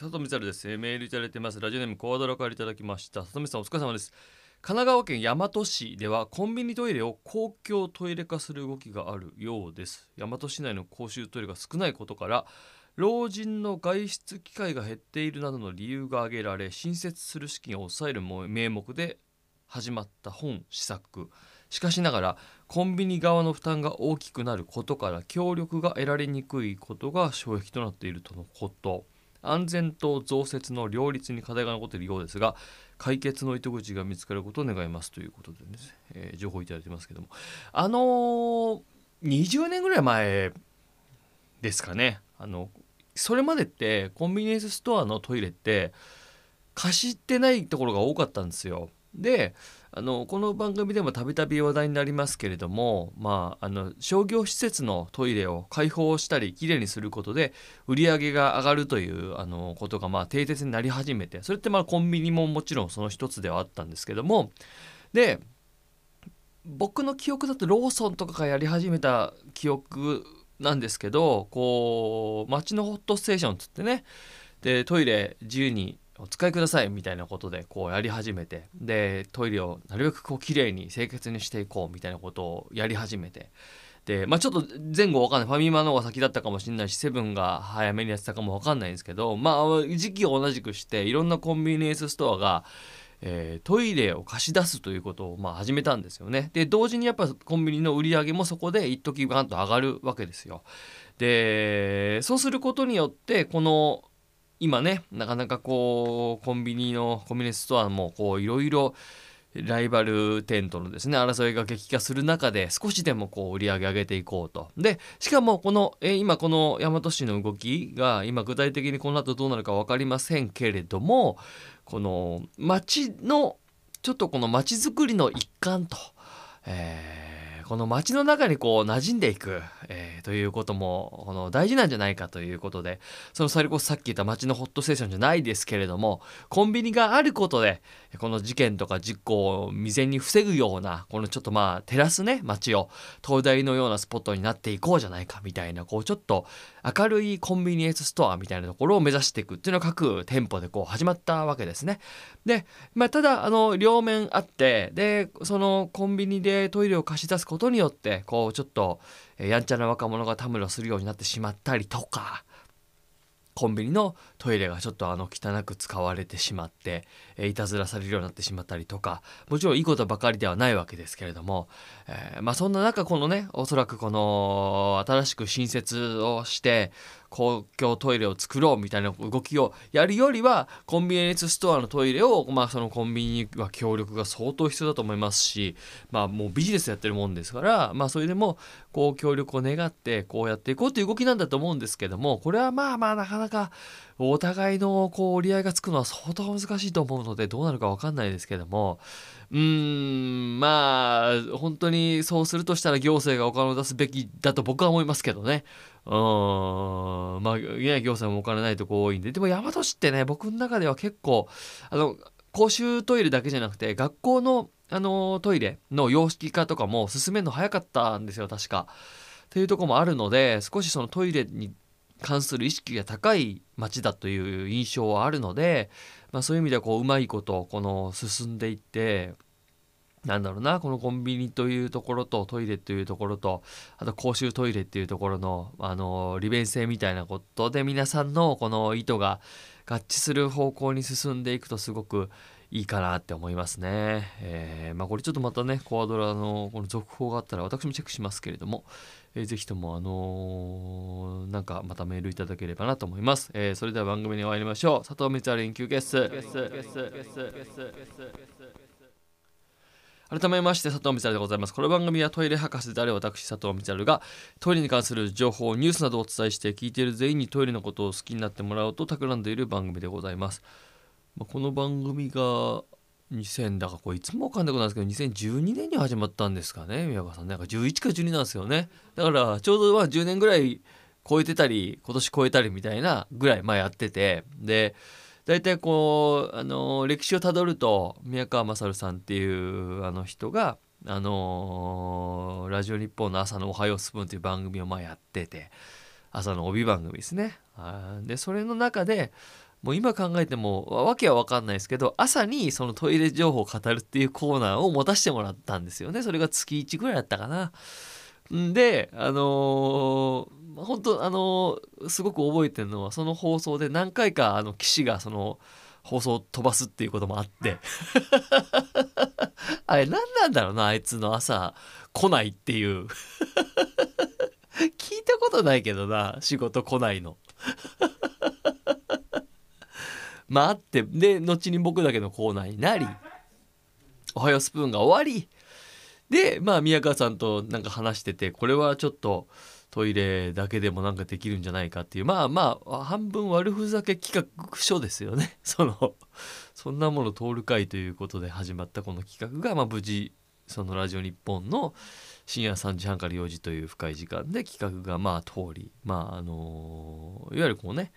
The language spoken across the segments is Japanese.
佐藤光です、メールいただいてます。ラジオネームコアドラからいただきました。佐藤さんお疲れ様です。神奈川県大和市ではコンビニトイレを公共トイレ化する動きがあるようです。大和市内の公衆トイレが少ないことから老人の外出機会が減っているなどの理由が挙げられ新設する資金を抑える名目で始まった本施策しかしながらコンビニ側の負担が大きくなることから協力が得られにくいことが障壁となっているとのこと。安全と増設の両立に課題が残っているようですが解決の糸口が見つかることを願いますということでね、えー情報をいただいてますけどもあのー20年ぐらい前ですかねあのそれまでってコンビニエンスストアのトイレって貸してないところが多かったんですよ。であのこの番組でもたびたび話題になりますけれども、まあ、あの商業施設のトイレを開放したりきれいにすることで売り上げが上がるというあのことがまあ定説になり始めてそれってまあコンビニももちろんその一つではあったんですけどもで僕の記憶だとローソンとかがやり始めた記憶なんですけどこう街のホットステーションっつってねでトイレ自由にお使いくださいみたいなことでこうやり始めてでトイレをなるべくこう綺麗に清潔にしていこうみたいなことをやり始めてでまあちょっと前後わかんないファミマの方が先だったかもしれないしセブンが早めにやってたかもわかんないんですけどまあ時期を同じくしていろんなコンビニエンスストアがえートイレを貸し出すということをまあ始めたんですよね。で同時にやっぱコンビニの売り上げもそこで一時ガンと上がるわけですよ。でそうすることによってこの今ねなかなかこうコンビニのコンビニエンスストアもこういろいろライバル店とのですね争いが激化する中で少しでもこう売り上げ上げていこうと。でしかもこの、え今この大和市の動きが今具体的にこの後どうなるか分かりませんけれどもこの町のちょっとこの町づくりの一環と、えーこの町の中にこう馴染んでいく、えーということもこの大事なんじゃないかということでそのそれこそさっき言った町のホットステーションじゃないですけれどもコンビニがあることでこの事件とか事故を未然に防ぐようなこのちょっとまあ照らすね街を灯台のようなスポットになっていこうじゃないかみたいなこうちょっと明るいコンビニエンスストアみたいなところを目指していくっていうのが各店舗でこう始まったわけですね。で、まあ、ただあの両面あってでそのコンビニでトイレを貸し出すことによってこうちょっとやんちゃな若者がたむろするようになってしまったりとか。コンビニのトイレがちょっとあの汚く使われてしまって、えいたずらされるようになってしまったりとかもちろんいいことばかりではないわけですけれども、えーまあそんな中このねおそらくこの新しく新設をして公共トイレを作ろうみたいな動きをやるよりはコンビニエンスストアのトイレをまあそのコンビニは協力が相当必要だと思いますしまあもうビジネスやってるもんですからまあそれでもこう協力を願ってこうやっていこうという動きなんだと思うんですけどもこれはまあまあなかなかお互いのこう折り合いがつくのは相当難しいと思うのでどうなるか分かんないですけどもうーんまあ本当にそうするとしたら行政がお金を出すべきだと僕は思いますけどね。うんまあ行政もお金ないとこ多いんででも大和市ってね僕の中では結構あの公衆トイレだけじゃなくて学校のあのトイレの様式化とかも進めるの早かったんですよ確か。っていうとこもあるので少しそのトイレに関する意識が高い町だという印象はあるので、まあ、そういう意味ではこううまいことこの進んでいってなんだろうなこのコンビニというところとトイレというところとあと公衆トイレっていうところのあの利便性みたいなことで皆さんのこの意図が合致する方向に進んでいくとすごくいいかなって思いますね。えーまあ、これちょっとまたねコアドラのこの続報があったら私もチェックしますけれども、えーぜひともあのーなんかまたメールいただければなと思います。えーそれでは番組に終わりましょう。佐藤光晴研究ゲス改めまして佐藤光晴でございます。この番組はトイレ博士である私佐藤光晴がトイレに関する情報、ニュースなどをお伝えして聞いている全員にトイレのことを好きになってもらおうと企んでいる番組でございます。まあこの番組が2000だからこれいつもわかんなくないですけど2012年に始まったんですかね宮川さんなんか11か12なんですよね。だからちょうどまあ10年ぐらい超えてたり今年超えたりみたいなぐらいまあやってて。で大体こうあの歴史をたどると宮川勝さんっていうあの人があのラジオ日本の朝の「おはようスプーン」という番組をまあやってて朝の帯番組ですね。でそれの中でもう今考えてもわけは分かんないですけど朝にそのトイレ情報を語るっていうコーナーを持たせてもらったんですよね。それが月1ぐらいだったかな。んであのー、本当あのー、すごく覚えてるのはその放送で何回かあの騎士がその放送を飛ばすっていうこともあって。あれ何なんだろうなあいつの朝来ないっていう。聞いたことないけどな仕事来ないの。まああってで後に僕だけのコーナーになり「おはようスプーン」が終わり。でまあ宮川さんとなんか話しててこれはちょっとトイレだけでもなんかできるんじゃないかっていう。まあまあ半分悪ふざけ企画書ですよね。そのそんなもの通る会ということで始まったこの企画が、まあ、無事そのラジオ日本の深夜3時半から4時という深い時間で企画がまあ通りまああのいわゆるこうね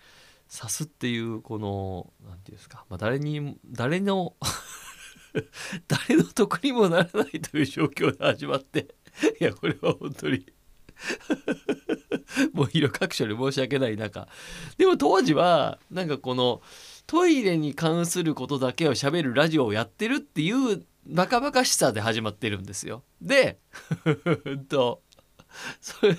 指すっていうこの何て言うんですか、まあ、誰に誰の 誰の得にもならないという状況で始まって。いやこれは本当に。もう色各所に申し訳ない中。でも当時はなんかこのトイレに関することだけを喋るラジオをやってるっていうバカバカしさで始まってるんですよ。で とそれ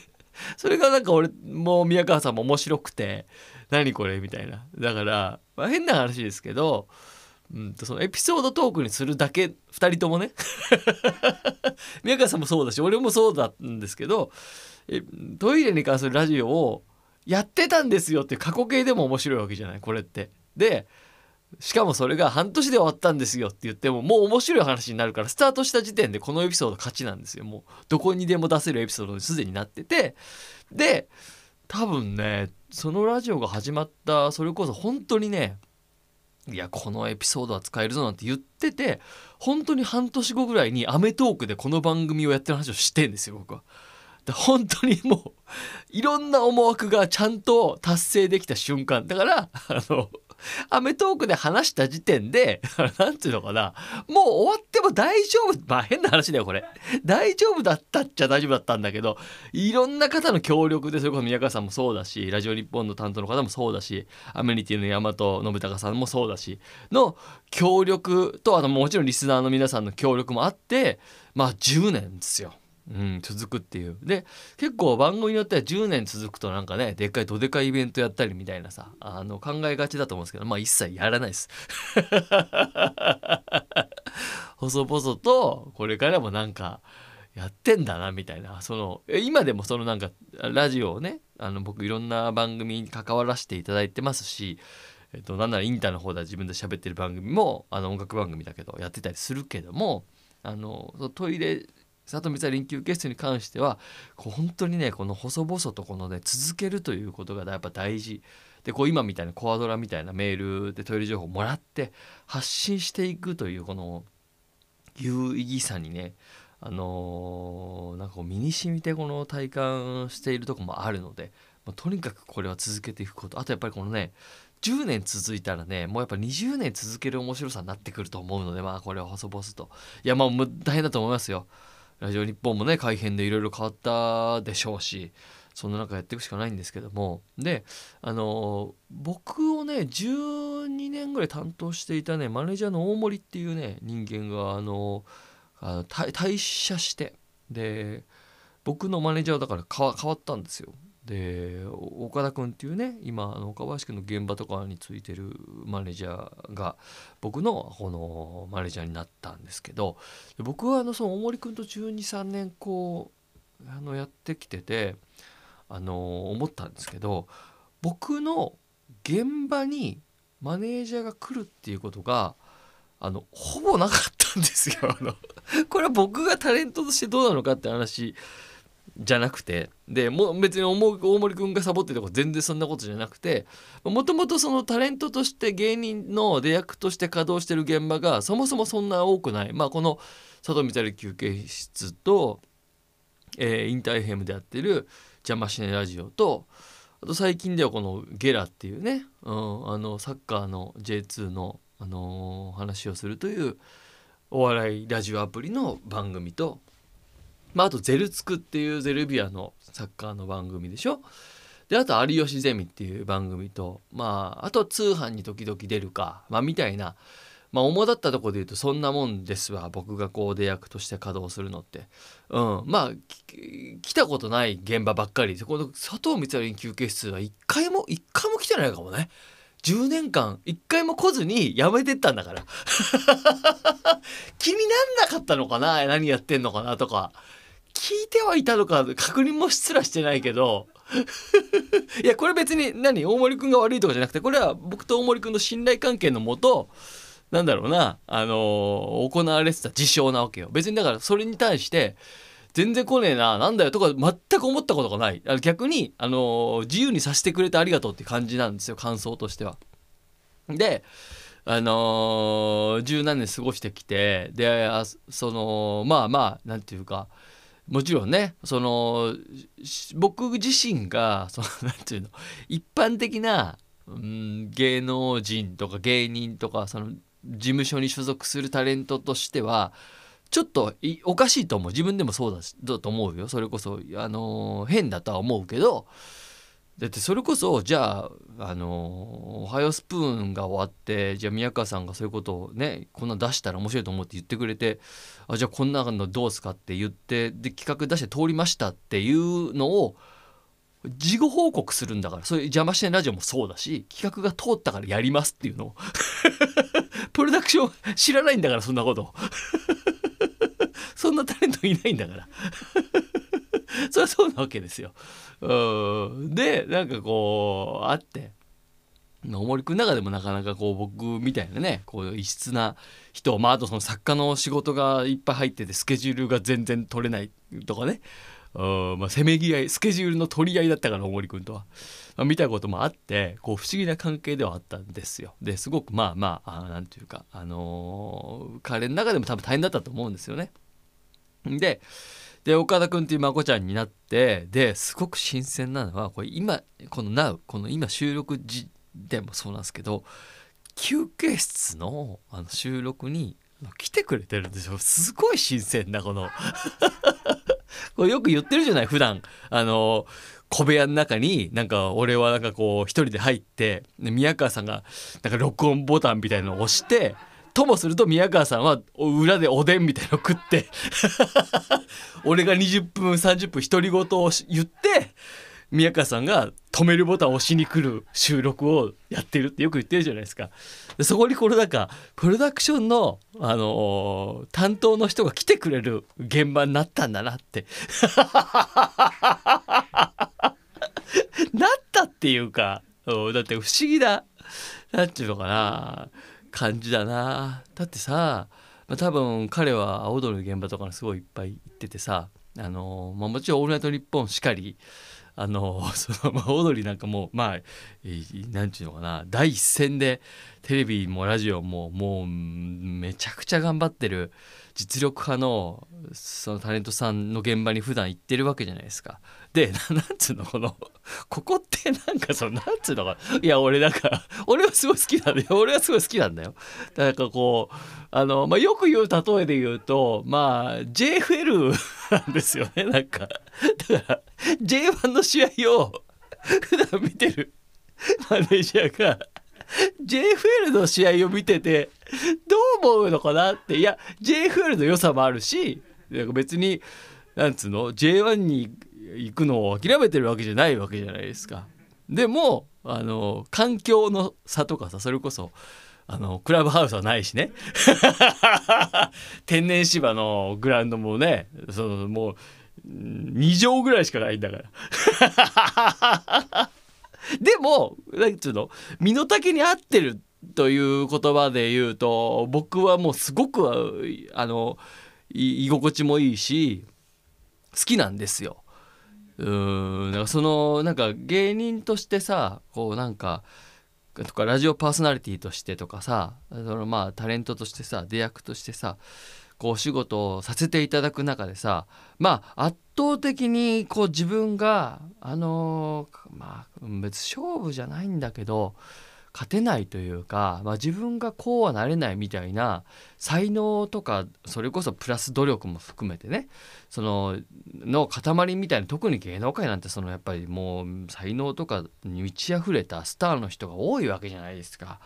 それがなんか俺もう宮川さんも面白くて。何これ？みたいな。だから、まあ、変な話ですけどうんとそのエピソードトークにするだけ2人ともね。宮川さんもそうだし俺もそうだったんですけどえトイレに関するラジオをやってたんですよって過去形でも面白いわけじゃない？これって。でしかもそれが半年で終わったんですよって言ってももう面白い話になるからスタートした時点でこのエピソード勝ちなんですよ。もうどこにでも出せるエピソードにすでになってて。で多分ねそのラジオが始まったそれこそ本当にねいやこのエピソードは使えるぞなんて言ってて本当に半年後ぐらいに『アメトーーク』でこの番組をやってる話をしてんですよ僕は。で本当にもういろんな思惑がちゃんと達成できた瞬間だからあのアメトークで話した時点で、なんていうのかな、もう終わっても大丈夫。まあ変な話だよ、これ。大丈夫だったっちゃ大丈夫だったんだけど、いろんな方の協力で、それこそ宮川さんもそうだし、ラジオ日本の担当の方もそうだし、アメニティの大和信孝さんもそうだし、の協力と、あともちろんリスナーの皆さんの協力もあって、まあ10年ですよ。うん、続くっていう。で結構番組によっては10年続くとなんかねでっかいどでかいイベントやったりみたいなさあの考えがちだと思うんですけどまあ一切やらないです。細々とこれからもなんかやってんだなみたいな。その今でもそのなんかラジオをねあの僕いろんな番組に関わらせていただいてますしえっと、なんならインターの方では自分で喋ってる番組もあの音楽番組だけどやってたりするけどもあのトイレ里見さ臨休ゲストに関してはこう本当にねこの細々とこのね続けるということがやっぱ大事。でこう今みたいなコアドラみたいなメールでトイレ情報をもらって発信していくというこの有意義さにねあのー、なんか身に染みてこの体感しているとこもあるので、まあ、とにかくこれは続けていくこと。あとやっぱりこのね10年続いたらねもうやっぱ20年続ける面白さになってくると思うのでまあこれは細々と。いやまあ大変だと思いますよ。ラジオ日本もね改編でいろいろ変わったでしょうしそんな中やっていくしかないんですけども。であの僕をね12年ぐらい担当していたねマネージャーの大森っていうね人間があの退社してで僕のマネージャーだから変わったんですよ。で岡田君っていうね今あの岡林君の現場とかについてるマネージャーが僕のこのマネージャーになったんですけど僕はあのその大森君と123年こうあのやってきててあの思ったんですけど僕の現場にマネージャーが来るっていうことがあのほぼなかったんですよ。あのこれは僕がタレントとしてどうなのかって話じゃなくてでも別に大森君がサボってるとか全然そんなことじゃなくてもともとそのタレントとして芸人の出役として稼働してる現場がそもそもそんな多くない、まあ、この佐藤光休憩室と、えー、インターヘムでやってる「邪魔しないラジオと」あと最近ではこの「ゲラ」っていうね、うん、あのサッカーの J2 の、あのー、話をするというお笑いラジオアプリの番組とまあ、あとゼルツクっていうゼルビアのサッカーの番組でしょ？であと「有吉ゼミ」っていう番組とまああと通販に時々出るか、まあ、みたいなまあ主だったところで言うとそんなもんですわ。僕がこう出役として稼働するのって。うん。まあ来たことない現場ばっかりこの佐藤光晴休憩室は一回も一回も来てないかもね。10年間一回も来ずに辞めてったんだから。気になんなかったのかな？何やってんのかな？とか。聞いてはいたのか確認もすらしてないけど。いやこれ別に何？大森くんが悪いとかじゃなくてこれは僕と大森くんの信頼関係のもとなんだろうなあのー、行われてた事象なわけよ。別にだからそれに対して全然来ねえななんだよとか全く思ったことがない。逆に、あのー、自由にさせてくれてありがとうって感じなんですよ感想としては。であのー、十何年過ごしてきてでそのまあまあなんていうかもちろんねその僕自身がその なんていうの一般的な、うん、芸能人とか芸人とかその事務所に所属するタレントとしてはちょっとおかしいと思う。自分でもそうだだと思うよ。それこそあの変だとは思うけどだってそれこそじゃあ「あのおはようスプーン」が終わってじゃあ宮川さんがそういうことをねこんな出したら面白いと思って言ってくれてあじゃあこんなのどうすかって言ってで企画出して通りましたっていうのを事後報告するんだからそういう邪魔してないラジオもそうだし企画が通ったからやりますっていうのを。プロダクション知らないんだからそんなこと。そんなタレントいないんだから。それはそうなわけですよ。うん。でなんかこうあって。大森君の中でもなかなかこう僕みたいなねこう異質な人まああとその作家の仕事がいっぱい入っててスケジュールが全然取れないとかね。うん。まあ、せめぎ合いスケジュールの取り合いだったから大森君とは、見たこともあってこう不思議な関係ではあったんですよ。ですごくまあまあ何て言うかあのー、彼の中でも多分大変だったと思うんですよね。でで岡田君っていうまこちゃんになってですごく新鮮なのはこれ今この Now この今収録時でもそうなんですけど休憩室のあの収録に来てくれてるんですよ。すごい新鮮なこの。これよく言ってるじゃない普段。あの小部屋の中になんか俺はなんかこう一人で入って宮川さんがなんか録音ボタンみたいのを押してともすると宮川さんは裏でおでんみたいの食って 俺が20分30分独り言を言って宮川さんが止めるボタンを押しに来る収録をやってるってよく言ってるじゃないですか。でそこにこれなんかプロダクションの、あのー、担当の人が来てくれる現場になったんだなって なったっていうかだって不思議な何て言うのかな感じだな。だってさ、まあ、多分彼は青鳥の現場とかすごいいっぱい行っててさあのまあ、もちろん「オールナイトニッポン」しかりあの そのまあオードリーなんかもうまあ何て言うのかな第一線でテレビもラジオももうめちゃくちゃ頑張ってる実力派のそのタレントさんの現場に普段行ってるわけじゃないですか。で なんつうのこのここってなんかそのなんつうのかいや俺なんか俺はすごい好きなんだよ俺はすごい好きなんだよ。だからこうあの、まあ、よく言う例えで言うとまあ JFL なんですよねなんか。だから J1 の試合を普段見てるマネージャーが JFL の試合を見ててどう思うのかなって。いや JFL の良さもあるし別になんつうの J1 に行くのを諦めてるわけじゃないわけじゃないですか。でもあの環境の差とかさそれこそあのクラブハウスはないしね。天然芝のグラウンドもねそのもう2畳ぐらいしかないんだから。でも何つうの？身の丈に合ってるという言葉で言うと僕はもうすごくあの居心地もいいし好きなんですよ。うんだからそのなんか芸人としてさこうなんかとかラジオパーソナリティとしてとかさそのまあタレントとしてさ出役としてさこうお仕事をさせていただく中でさまあ圧倒的にこう自分があの、まあ別勝負じゃないんだけど勝てないというか、まあ、自分がこうはなれないみたいな才能とかそれこそプラス努力も含めてねそのの塊みたいな特に芸能界なんてそのやっぱりもう才能とかに満ち溢れたスターの人が多いわけじゃないですか。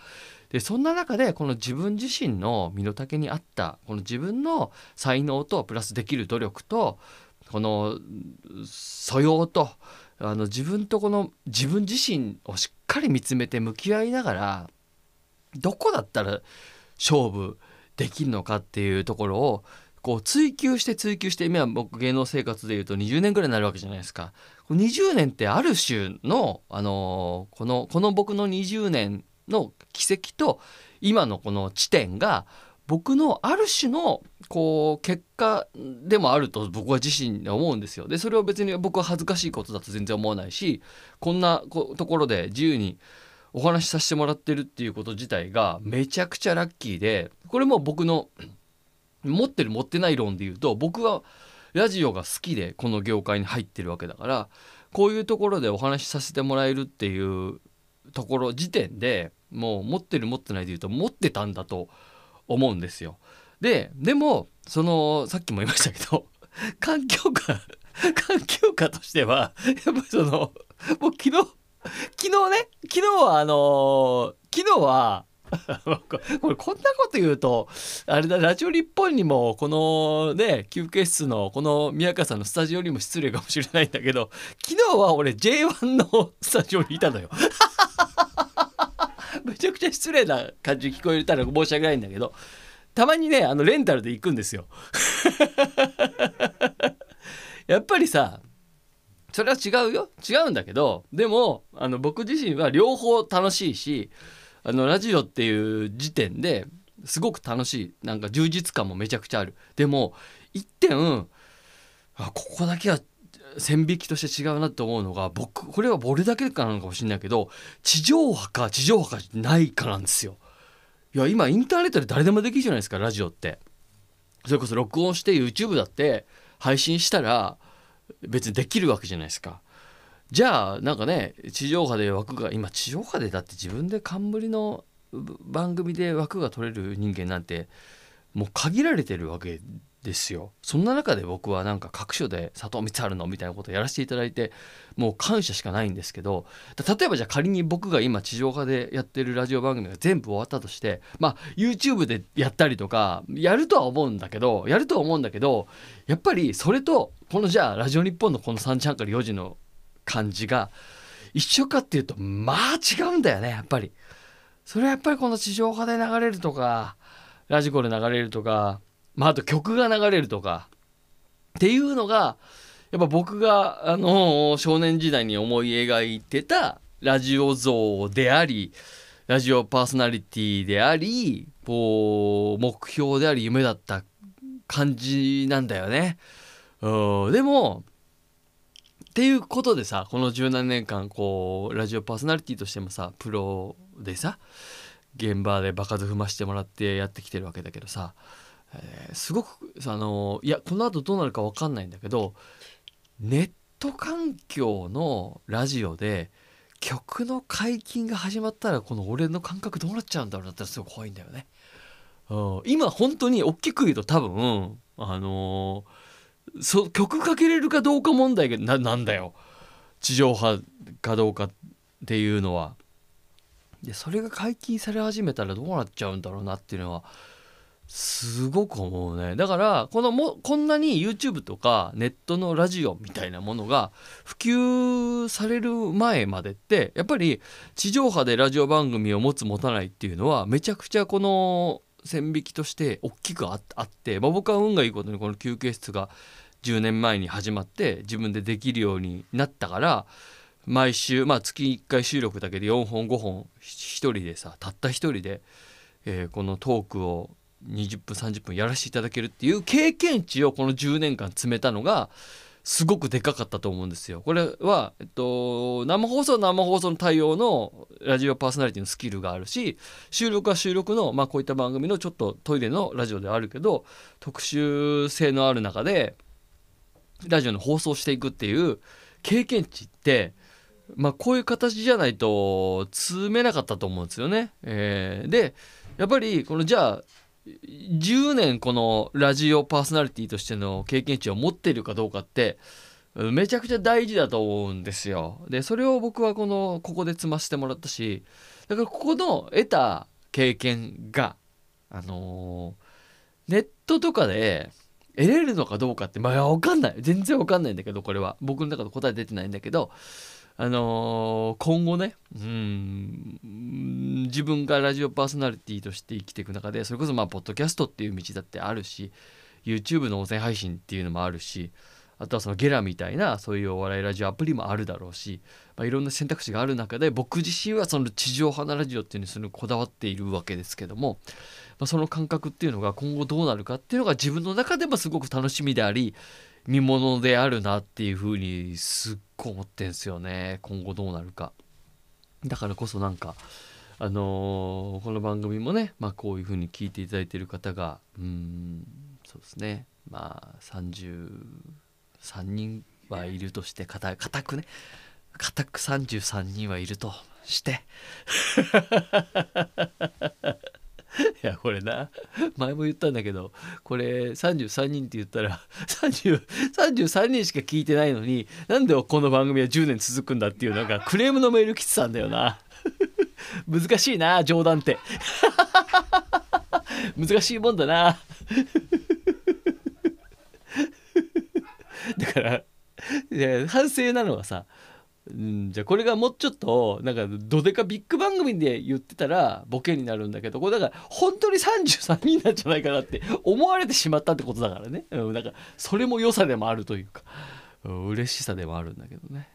でそんな中でこの自分自身の身の丈に合ったこの自分の才能とプラスできる努力とこの素養とあの自分とこの自分自身をしっかり見つめて向き合いながらどこだったら勝負できるのかっていうところをこう追求して追求して今僕芸能生活でいうと20年ぐらいになるわけじゃないですか。20年ってある種の、あのこのこの僕の20年の奇跡と今のこの地点が僕のある種のこう結果でもあると僕は自身で思うんですよ。でそれを別に僕は恥ずかしいことだと全然思わないしこんなところで自由にお話しさせてもらってるっていうこと自体がめちゃくちゃラッキーでこれも僕の 持ってる持ってない論で言うと僕はラジオが好きでこの業界に入ってるわけだからこういうところでお話しさせてもらえるっていうところ時点でもう持ってる持ってないで言うと持ってたんだと思うんですよ。ででもそのさっきも言いましたけど 環境下 環境下としてはやっぱりそのもう昨日昨日ね昨日はあの、昨日は これこんなこと言うとあれだラジオ日本にもこのね休憩室のこの宮川さんのスタジオにも失礼かもしれないんだけど昨日は俺 J1 のスタジオにいたのよ。めちゃくちゃ失礼な感じ聞こえたら申し訳ないんだけどたまにねあのレンタルで行くんですよ。やっぱりさそれは違うよ。違うんだけどでもあの僕自身は両方楽しいしあのラジオっていう時点ですごく楽しい。なんか充実感もめちゃくちゃある。でも一点あここだけは線引きとして違うなって思うのが僕これは俺だけかなのかもしれないけど地上波か地上波かないかなんですよ。いや今インターネットで誰でもできるじゃないですかラジオって。それこそ録音して YouTube だって配信したら別にできるわけじゃないですか。じゃあなんかね地上波で枠が今地上波でだって自分で冠の番組で枠が取れる人間なんてもう限られてるわけですよそんな中で僕はなんか各所で佐藤光晴の？みたいなことをやらせていただいてもう感謝しかないんですけど例えばじゃあ仮に僕が今地上波でやってるラジオ番組が全部終わったとしてまあ YouTube でやったりとかやるとは思うんだけどやるとは思うんだけどやっぱりそれとこのじゃあラジオ日本のこの3時半から4時の感じが一緒かっていうとまあ違うんだよねやっぱり。それはやっぱりこの地上波で流れるとかラジコで流れるとかまあ、あと曲が流れるとかっていうのがやっぱ僕があの少年時代に思い描いてたラジオ像でありラジオパーソナリティでありこう目標であり夢だった感じなんだよね。うんでもっていうことでさこの17年間こうラジオパーソナリティとしてもさプロでさ現場で場数踏ましてもらってやってきてるわけだけどさえー、すごくあのいやこの後どうなるか分かんないんだけどネット環境のラジオで曲の解禁が始まったらこの俺の感覚どうなっちゃうんだろうなってすごい怖いんだよね。うん、今本当に大きく言うと多分あのー、そ曲かけれるかどうか問題がななんだよ地上波かどうかっていうのは。でそれが解禁され始めたらどうなっちゃうんだろうなっていうのはすごく思うね。だからこのもこんなに YouTube とかネットのラジオみたいなものが普及される前までってやっぱり地上波でラジオ番組を持つ持たないっていうのはめちゃくちゃこの線引きとして大きくあって、まあ、僕は運がいいことにこの休憩室が10年前に始まって自分でできるようになったから毎週まあ月1回収録だけで4本5本1人でさたった1人で、えー、このトークを20分30分やらせていただけるっていう経験値をこの10年間詰めたのがすごくでかかったと思うんですよ。これは、えっと、生放送生放送の対応のラジオパーソナリティのスキルがあるし収録は収録の、まあ、こういった番組のちょっとトイレのラジオではあるけど特殊性のある中でラジオの放送していくっていう経験値ってまあこういう形じゃないと積めなかったと思うんですよね。えーでやっぱりこのじゃあ10年このラジオパーソナリティとしての経験値を持っているかどうかってめちゃくちゃ大事だと思うんですよ。でそれを僕はこのここで積ませてもらったしだからここの得た経験があのーネットとかで得れるのかどうかってまあ分かんない全然分かんないんだけどこれは僕の中で答え出てないんだけどあのー今後ねうん自分がラジオパーソナリティとして生きていく中でそれこそまあポッドキャストっていう道だってあるし YouTube の音声配信っていうのもあるしあとはそのゲラみたいなそういうお笑いラジオアプリもあるだろうし、まあ、いろんな選択肢がある中で僕自身はその地上波のラジオっていうのにそのこだわっているわけですけども、まあ、その感覚っていうのが今後どうなるかっていうのが自分の中でもすごく楽しみであり見ものであるなっていうふうにすっごい思ってんすよね。今後どうなるか。だからこそなんかあのーこの番組もね、まあ、こういうふうに聞いていただいている方がうんそうですね。まあ33人はいるとして固固くね。固く33人はいるとして。これな。前も言ったんだけどこれ33人って言ったら333人しか聞いてないのになんでこの番組は10年続くんだっていうなんかクレームのメール来てたんだよな。難しいな冗談って。難しいもんだな。だからいや反省なのはさうん、じゃあこれがもうちょっとなんかどでかビッグ番組で言ってたらボケになるんだけどこれだから本当に33人なんじゃないかなって思われてしまったってことだからね、うん、だかそれも良さでもあるというか、うん、嬉しさでもあるんだけどね。